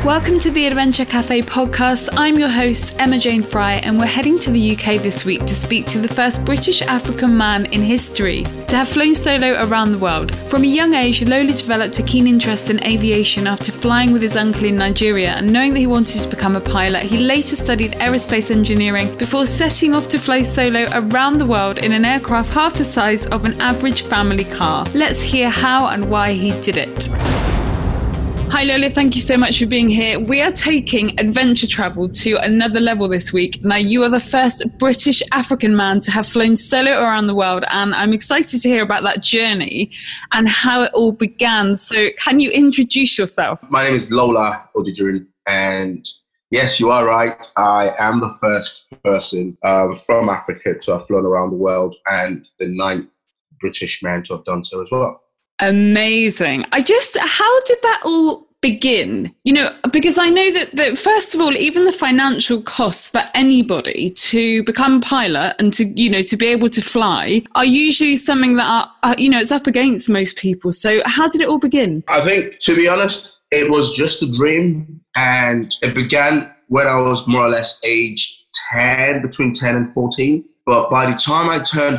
Welcome to the Adventure Cafe podcast. I'm your host, Emma Jane Fry, and we're heading to the UK this week to speak to the first British African man in history to have flown solo around the world. From a young age, Lola developed a keen interest in aviation after flying with his uncle in Nigeria and knowing that he wanted to become a pilot. He later studied aerospace engineering before setting off to fly solo around the world in an aircraft half the size of an average family car. Let's hear how and why he did it. Hi, Lola. Thank you so much for being here. We are taking adventure travel to another level this week. Now, you are the first British African man to have flown solo around the world, and I'm excited to hear about that journey and how it all began. So, can you introduce yourself? My name is Lola Odujirin, and yes, you are right. I am the first person um, from Africa to have flown around the world, and the ninth British man to have done so as well. Amazing. I just, how did that all begin? You know, because I know that, that, first of all, even the financial costs for anybody to become pilot and to, you know, to be able to fly are usually something that are, you know, it's up against most people. So how did it all begin? I think, to be honest, it was just a dream and it began when I was more or less age 10, between 10 and 14. But by the time I turned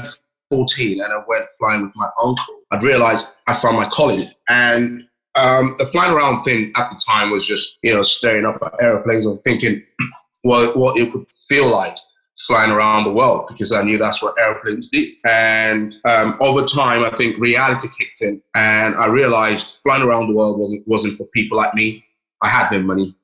14 and I went flying with my uncle, I'd realized I found my calling. And um, the flying around thing at the time was just, you know, staring up at airplanes and thinking what, what it would feel like flying around the world because I knew that's what airplanes did. And um, over time, I think reality kicked in and I realized flying around the world wasn't, wasn't for people like me. I had no money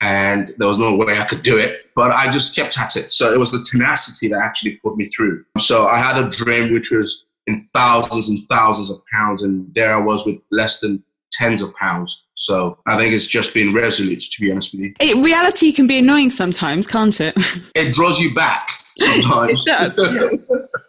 and there was no way I could do it, but I just kept at it. So it was the tenacity that actually put me through. So I had a dream which was in thousands and thousands of pounds, and there I was with less than tens of pounds. So I think it's just been resolute, to be honest with you. It, reality can be annoying sometimes, can't it? It draws you back sometimes. it does. Yeah.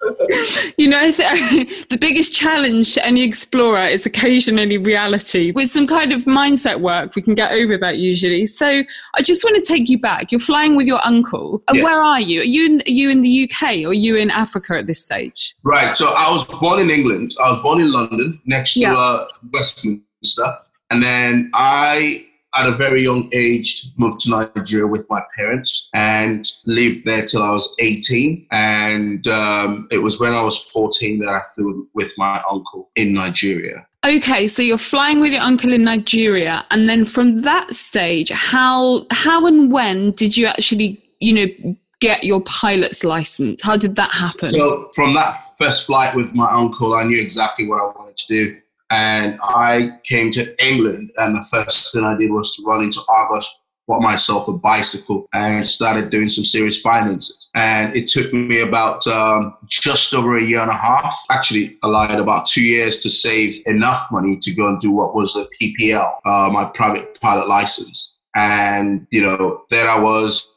you know, the biggest challenge to any explorer is occasionally reality. With some kind of mindset work, we can get over that usually. So I just want to take you back. You're flying with your uncle. Yes. Where are you? Are you in, are you in the UK or are you in Africa at this stage? Right. So I was born in England. I was born in London, next to uh, Westminster. And then I at a very young age moved to Nigeria with my parents and lived there till I was 18. And um, it was when I was 14 that I flew with my uncle in Nigeria. Okay, so you're flying with your uncle in Nigeria, and then from that stage, how how and when did you actually, you know, get your pilot's license? How did that happen? So from that first flight with my uncle, I knew exactly what I wanted to do and I came to England, and the first thing I did was to run into Argos, bought myself a bicycle, and started doing some serious finances. And it took me about um, just over a year and a half, actually, I lied, about two years to save enough money to go and do what was a PPL, uh, my private pilot license. And, you know, there I was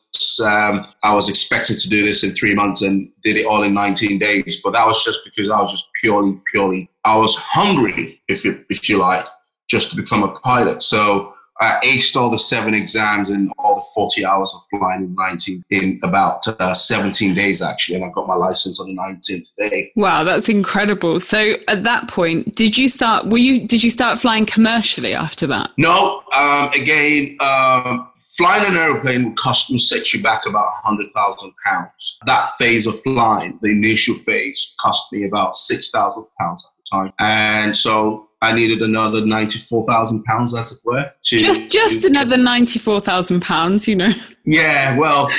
um, I was expected to do this in three months and did it all in 19 days. But that was just because I was just purely, purely, I was hungry, if you, if you like, just to become a pilot. So I aced all the seven exams and all the 40 hours of flying in 19 in about uh, 17 days actually and I got my license on the 19th day. Wow, that's incredible. So at that point, did you start were you did you start flying commercially after that? No, um, again um, flying an aeroplane would cost will set you back about £100,000. That phase of flying, the initial phase, cost me about £6,000 at the time. And so I needed another £94,000, as it were. To, just just another £94,000, you know. Yeah, well,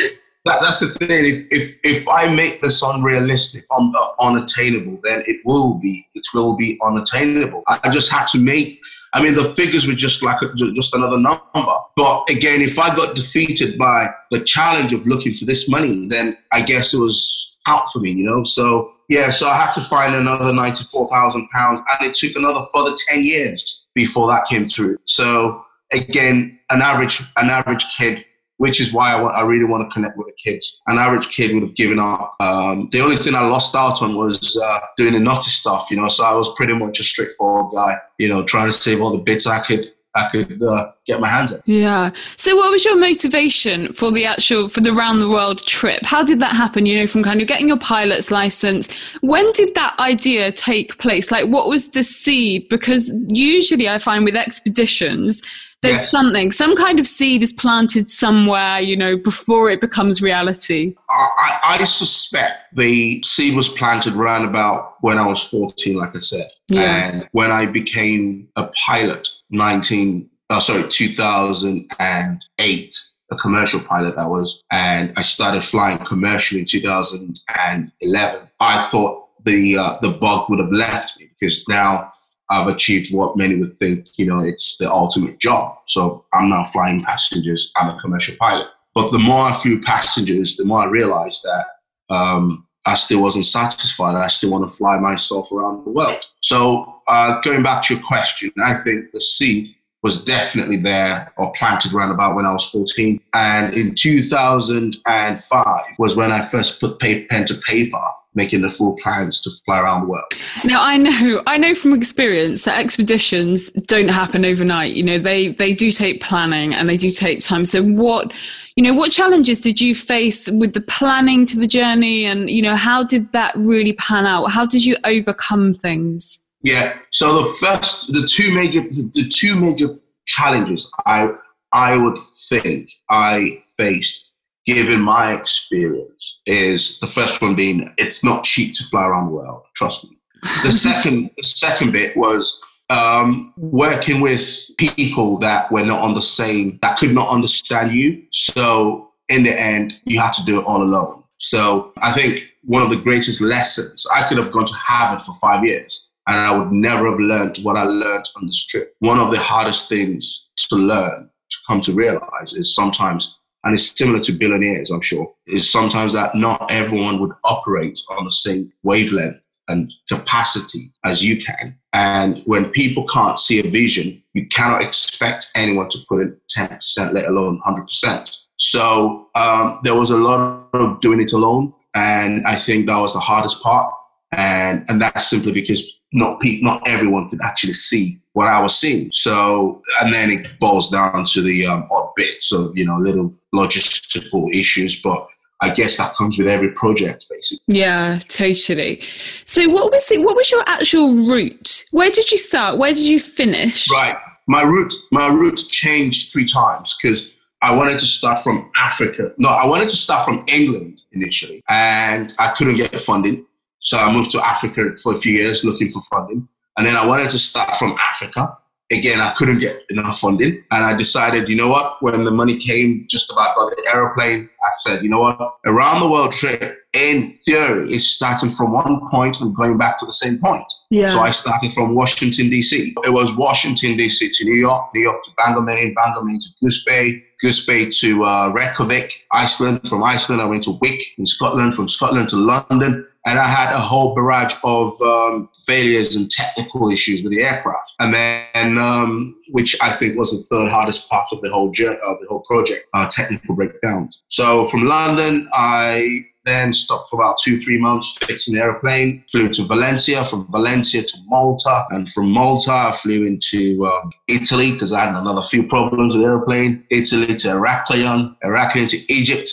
that, that's the thing. If, if, if I make this unrealistic, un, uh, unattainable, then it will be. It will be unattainable. I just had to make I mean, the figures were just like a, just another number. But again, if I got defeated by the challenge of looking for this money, then I guess it was out for me, you know. So yeah, so I had to find another ninety-four thousand pounds, and it took another further ten years before that came through. So again, an average an average kid which is why I, want, I really want to connect with the kids. An average kid would have given up. Um, the only thing I lost out on was uh, doing the naughty stuff, you know. So I was pretty much a straightforward guy, you know, trying to save all the bits I could I could uh, get my hands on. Yeah. So, what was your motivation for the actual for the round the world trip? How did that happen? You know, from kind of getting your pilot's license. When did that idea take place? Like, what was the seed? Because usually, I find with expeditions, there's yes. something, some kind of seed is planted somewhere, you know, before it becomes reality. I, I suspect the seed was planted around about when I was 14, like I said. Yeah. And when I became a pilot, 19, uh, sorry, 2008, a commercial pilot I was, and I started flying commercially in 2011. I thought the uh, the bug would have left me because now I've achieved what many would think, you know, it's the ultimate job. So I'm now flying passengers. I'm a commercial pilot. But the more I flew passengers, the more I realized that um, I still wasn't satisfied. I still want to fly myself around the world. So uh, going back to your question, I think the seed was definitely there or planted around about when I was 14. And in 2005 was when I first put pen to paper making the full plans to fly around the world. Now I know I know from experience that expeditions don't happen overnight. You know, they they do take planning and they do take time. So what you know, what challenges did you face with the planning to the journey and you know, how did that really pan out? How did you overcome things? Yeah. So the first the two major the two major challenges I I would think I faced given my experience, is the first one being it's not cheap to fly around the world. Trust me. The second, the second bit was um, working with people that were not on the same, that could not understand you. So in the end, you had to do it all alone. So I think one of the greatest lessons I could have gone to Harvard for five years and I would never have learned what I learned on the strip. One of the hardest things to learn, to come to realize, is sometimes and it's similar to billionaires, I'm sure, is sometimes that not everyone would operate on the same wavelength and capacity as you can. And when people can't see a vision, you cannot expect anyone to put in 10%, let alone 100%. So um, there was a lot of doing it alone. And I think that was the hardest part. And, and that's simply because not pe- not everyone could actually see what I was seeing. So, and then it boils down to the um, odd bits of, you know, little logistical issues, but I guess that comes with every project, basically. Yeah, totally. So, what was it? What was your actual route? Where did you start? Where did you finish? Right, my route, my route changed three times because I wanted to start from Africa. No, I wanted to start from England initially, and I couldn't get funding. So I moved to Africa for a few years looking for funding. And then I wanted to start from Africa. Again, I couldn't get enough funding. And I decided, you know what, when the money came just about got the aeroplane, I said, you know what, around the world trip, in theory, is starting from one point and going back to the same point. Yeah. So I started from Washington, D.C. It was Washington, D.C. to New York, New York to Bangor, Maine, Bangor, Maine to Goose Bay, Goose Bay to uh, Reykjavik, Iceland. From Iceland, I went to Wick in Scotland. From Scotland to London and I had a whole barrage of um, failures and technical issues with the aircraft. And then, um, which I think was the third hardest part of the whole journey, of the whole project, uh, technical breakdowns. So from London, I then stopped for about two, three months fixing the airplane, flew to Valencia, from Valencia to Malta, and from Malta, I flew into um, Italy because I had another few problems with the airplane, Italy to Heraklion, Heraklion to Egypt,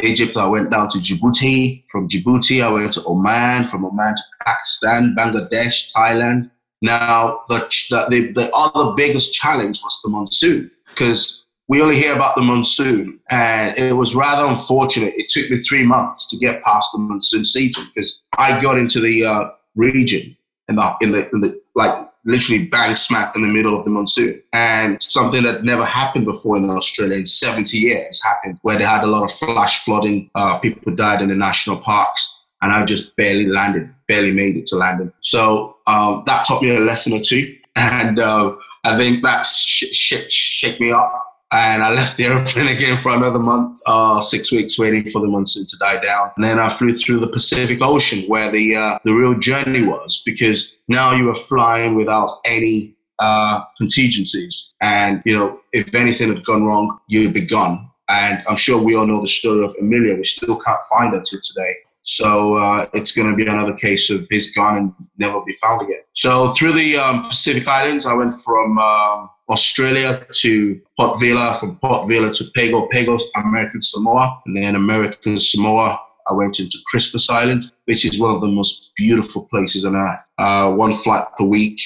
Egypt, I went down to Djibouti. From Djibouti, I went to Oman. From Oman to Pakistan, Bangladesh, Thailand. Now, the, the, the other biggest challenge was the monsoon because we only hear about the monsoon, and it was rather unfortunate. It took me three months to get past the monsoon season because I got into the uh, region in the in the in the like literally bang smack in the middle of the monsoon. And something that never happened before in Australia in 70 years happened where they had a lot of flash flooding. Uh, people died in the national parks. And I just barely landed, barely made it to landing. So um, that taught me a lesson or two. And uh, I think that sh- sh- shake me up and I left the airplane again for another month, uh, six weeks, waiting for the monsoon to die down. And then I flew through the Pacific Ocean, where the uh, the real journey was, because now you are flying without any uh, contingencies, and you know if anything had gone wrong, you'd be gone. And I'm sure we all know the story of Amelia. We still can't find her till today. So uh, it's going to be another case of he's gone and never be found again. So through the um, Pacific Islands, I went from um, Australia to Port Vila, from Port Vila to Pago, Pago, American Samoa, and then American Samoa. I went into Christmas Island, which is one of the most beautiful places on earth. Uh, one flight per week.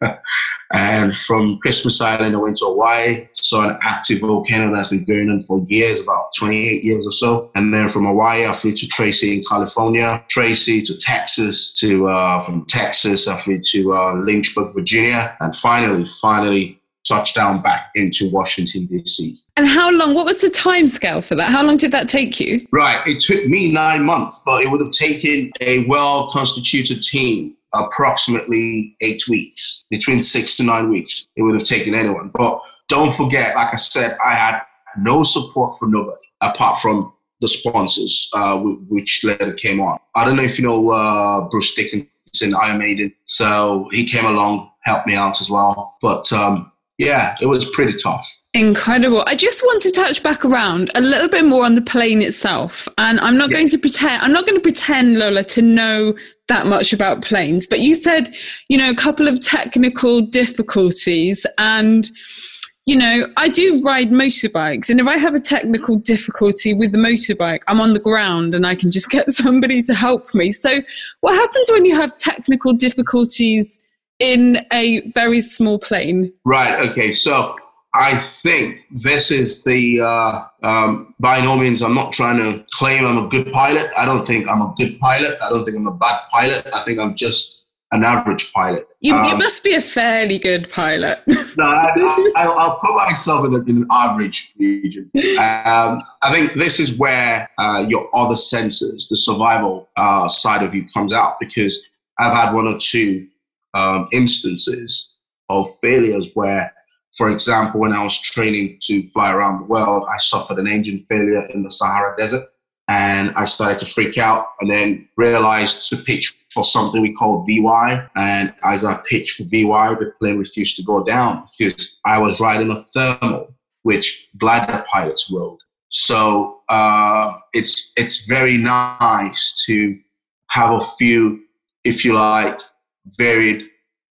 And from Christmas Island, I went to Hawaii, saw an active volcano that's been going on for years, about 28 years or so. And then from Hawaii, I flew to Tracy in California, Tracy to Texas, to uh, from Texas, I flew to uh, Lynchburg, Virginia, and finally, finally touchdown back into Washington, D.C. And how long, what was the time scale for that? How long did that take you? Right. It took me nine months, but it would have taken a well constituted team approximately eight weeks, between six to nine weeks. It would have taken anyone. But don't forget, like I said, I had no support from nobody apart from the sponsors, uh, which later came on. I don't know if you know uh, Bruce Dickinson, Iron Maiden. So he came along, helped me out as well. But um, yeah, it was pretty tough. Incredible. I just want to touch back around a little bit more on the plane itself. And I'm not yeah. going to pretend, I'm not going to pretend, Lola, to know that much about planes. But you said, you know, a couple of technical difficulties. And, you know, I do ride motorbikes. And if I have a technical difficulty with the motorbike, I'm on the ground and I can just get somebody to help me. So, what happens when you have technical difficulties in a very small plane? Right. Okay. So, I think this is the, uh, um, by no means, I'm not trying to claim I'm a good pilot. I don't think I'm a good pilot. I don't think I'm a bad pilot. I think I'm just an average pilot. You, um, you must be a fairly good pilot. no, I, will put myself in, the, in, an average region. Um, I think this is where uh, your other senses, the survival uh, side of you, comes out because I've had one or two um, instances of failures where for example, when I was training to fly around the world, I suffered an engine failure in the Sahara Desert and I started to freak out and then realized to pitch for something we call VY. And as I pitched for VY, the plane refused to go down because I was riding a thermal, which glider pilots rode. So uh, it's it's very nice to have a few, if you like, varied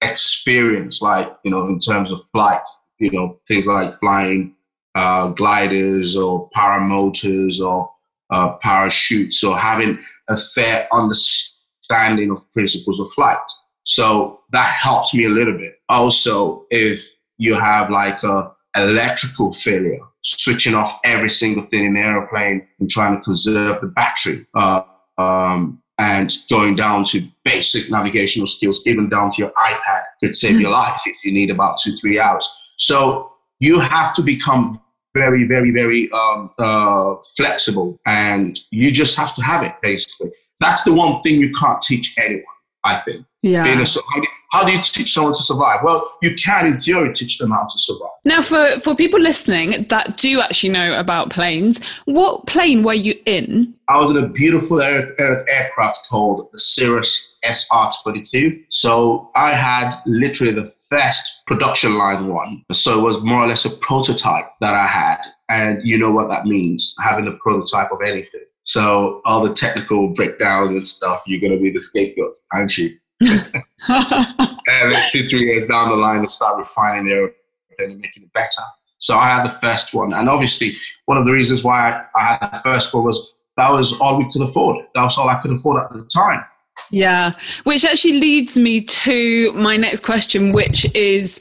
experience, like you know, in terms of flight you know, things like flying uh, gliders or paramotors or uh, parachutes or having a fair understanding of principles of flight. So that helps me a little bit. Also, if you have like a electrical failure, switching off every single thing in the airplane and trying to conserve the battery, uh, um, and going down to basic navigational skills, even down to your iPad, could save mm-hmm. your life if you need about two, three hours. So you have to become very, very, very um, uh, flexible, and you just have to have it. Basically, that's the one thing you can't teach anyone. I think. Yeah. A, how, do, how do you teach someone to survive? Well, you can, in theory, teach them how to survive. Now, for, for people listening that do actually know about planes, what plane were you in? I was in a beautiful air, air, aircraft called the Cirrus SR22. So I had literally the first production line one. So it was more or less a prototype that I had. And you know what that means, having a prototype of anything. So all the technical breakdowns and stuff, you're going to be the scapegoat, aren't you? and then two, three years down the line, they start refining their and making it better. So I had the first one. And obviously, one of the reasons why I had the first one was that was all we could afford. That was all I could afford at the time. Yeah, which actually leads me to my next question, which is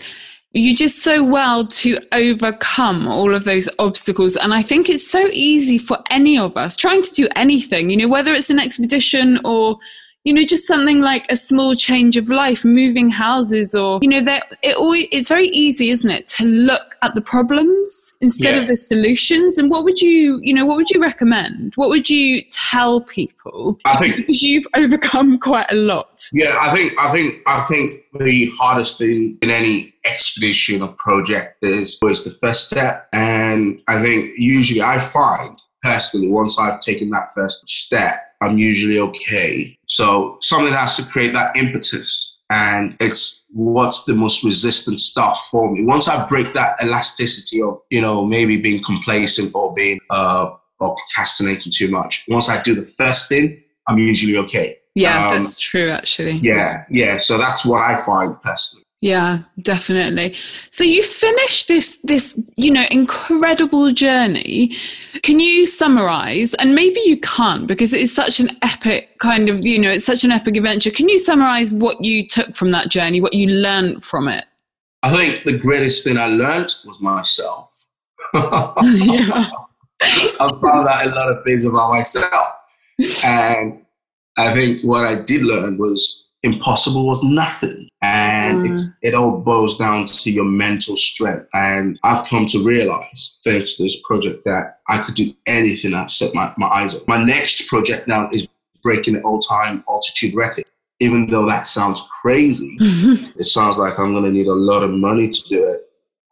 you just so well to overcome all of those obstacles. And I think it's so easy for any of us trying to do anything, you know, whether it's an expedition or you know just something like a small change of life moving houses or you know that it always it's very easy isn't it to look at the problems instead yeah. of the solutions. And what would you you know what would you recommend? What would you tell people? I think because you've overcome quite a lot. Yeah i think i think i think the hardest thing in any expedition or project is was the first step. And i think usually i find personally once i've taken that first step I'm usually okay. So something has to create that impetus. And it's what's the most resistant stuff for me. Once I break that elasticity of, you know, maybe being complacent or being, uh, or procrastinating too much. Once I do the first thing, I'm usually okay. Yeah, um, that's true, actually. Yeah, yeah. So that's what I find personally. Yeah, definitely. So you finished this this you know incredible journey. Can you summarize and maybe you can't because it is such an epic kind of, you know, it's such an epic adventure. Can you summarize what you took from that journey, what you learned from it? I think the greatest thing I learned was myself. yeah. I found out a lot of things about myself. And I think what I did learn was impossible was nothing. And Mm. it's, it all boils down to your mental strength. And I've come to realize, thanks to this project, that I could do anything I set my, my eyes on. My next project now is breaking the all time altitude record. Even though that sounds crazy, it sounds like I'm going to need a lot of money to do it.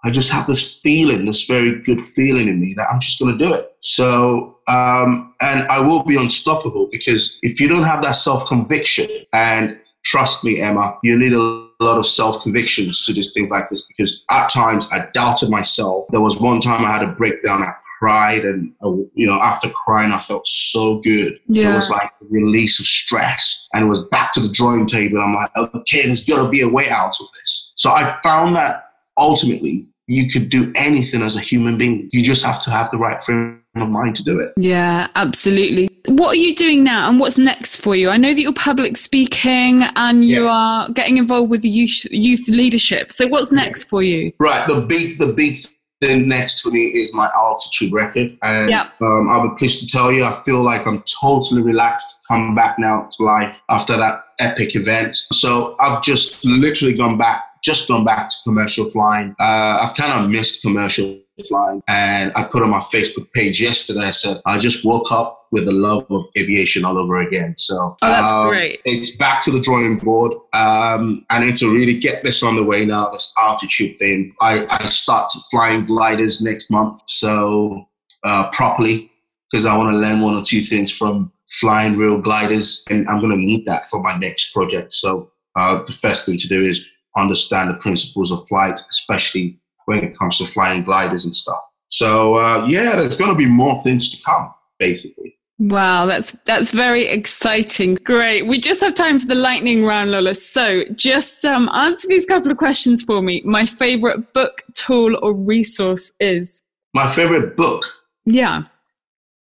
I just have this feeling, this very good feeling in me that I'm just going to do it. So, um, and I will be unstoppable because if you don't have that self conviction, and trust me, Emma, you need a lot of self convictions to do things like this because at times I doubted myself. There was one time I had a breakdown. I cried, and uh, you know, after crying, I felt so good. Yeah. It was like a release of stress, and it was back to the drawing table. I'm like, okay, there's got to be a way out of this. So I found that ultimately you could do anything as a human being. You just have to have the right frame of mind to do it. Yeah, absolutely. What are you doing now and what's next for you? I know that you're public speaking and you Yeah. are getting involved with the youth, youth leadership. So what's next for you? Right. The big, the big thing next for me is my altitude record, and Yeah. um, I'll be pleased to tell you, I feel like I'm totally relaxed, come back now to life after that epic event. So I've just literally gone back, just gone back to commercial flying. Uh, I've kind of missed commercial flying, and I put on my Facebook page yesterday. I said I just woke up with the love of aviation all over again. So Oh, that's um, great. it's back to the drawing board. Um, I need to really get this on the way now, this altitude thing. I, I start flying gliders next month, so uh, properly, because I want to learn one or two things from flying real gliders, and I'm going to need that for my next project. So uh, the first thing to do is understand the principles of flight, especially when it comes to flying gliders and stuff. So uh, yeah, there's going to be more things to come, basically. Wow, that's that's very exciting. Great. We just have time for the lightning round, Lola. So just um, answer these couple of questions for me. My favorite book, tool, or resource is My favorite book yeah.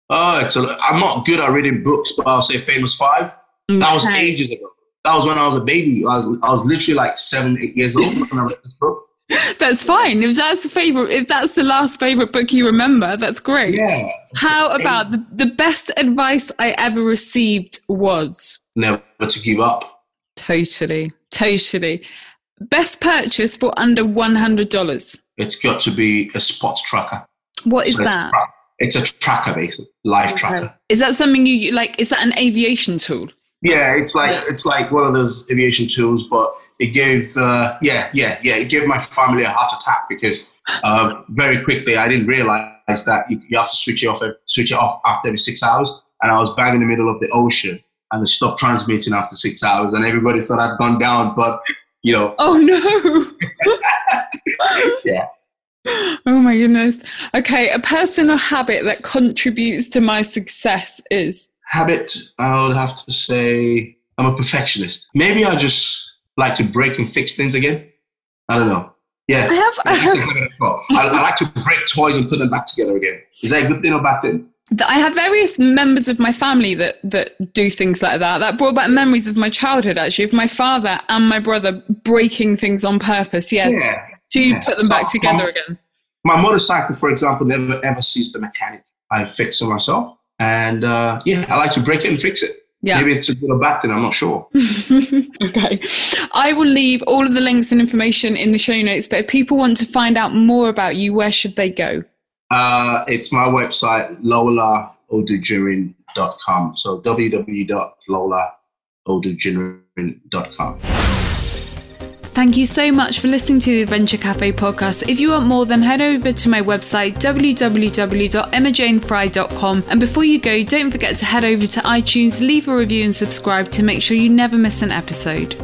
Oh, it's a, I'm not good at reading books, but I'll say Famous Five. That was ages ago. That was when I was a baby. I was, I was literally like seven, eight years old when I read this book. That's fine. If that's the favorite, if that's the last favorite book you remember, that's great. Yeah. How about the, the best advice I ever received was Never to give up. totally, totally best purchase for under one hundred dollars. It's got to be a spot tracker. What is So it's that? It's a tracker, basically, life tracker. Is that something you like? Is that an aviation tool? Yeah, it's like Yeah. it's like one of those aviation tools, but it gave uh, yeah, yeah, yeah, it gave my family a heart attack because uh, very quickly I didn't realize that you, you have to switch it off switch it off after every six hours, and I was bang in the middle of the ocean, and it stopped transmitting after six hours, and everybody thought I'd gone down, but you know, Oh no! Yeah. Oh my goodness. Okay, a personal habit that contributes to my success is. habit I would have to say I'm a perfectionist. Maybe I just like to break and fix things again. I don't know. Yeah. I have. I have. I, I like to break toys and put them back together again. Is that a good thing or bad thing? I have various members of my family that that do things like that. That brought back memories of my childhood, actually, of my father and my brother breaking things on purpose. Yeah, Yeah. to yeah. put them back together um, again. My motorcycle, for example, never ever sees the mechanic. I fix it myself. And uh, yeah, I like to break it and fix it. Yeah. Maybe it's a good or bad thing. I'm not sure. okay. I will leave all of the links and information in the show notes. But if people want to find out more about you, where should they go? Uh, it's my website, lolaodujirin.com. So www.lolaodujirin.com. Thank you so much for listening to the Adventure Cafe podcast. If you want more, then head over to my website, www.emmajanefry.com. And before you go, don't forget to head over to iTunes, leave a review, and subscribe to make sure you never miss an episode.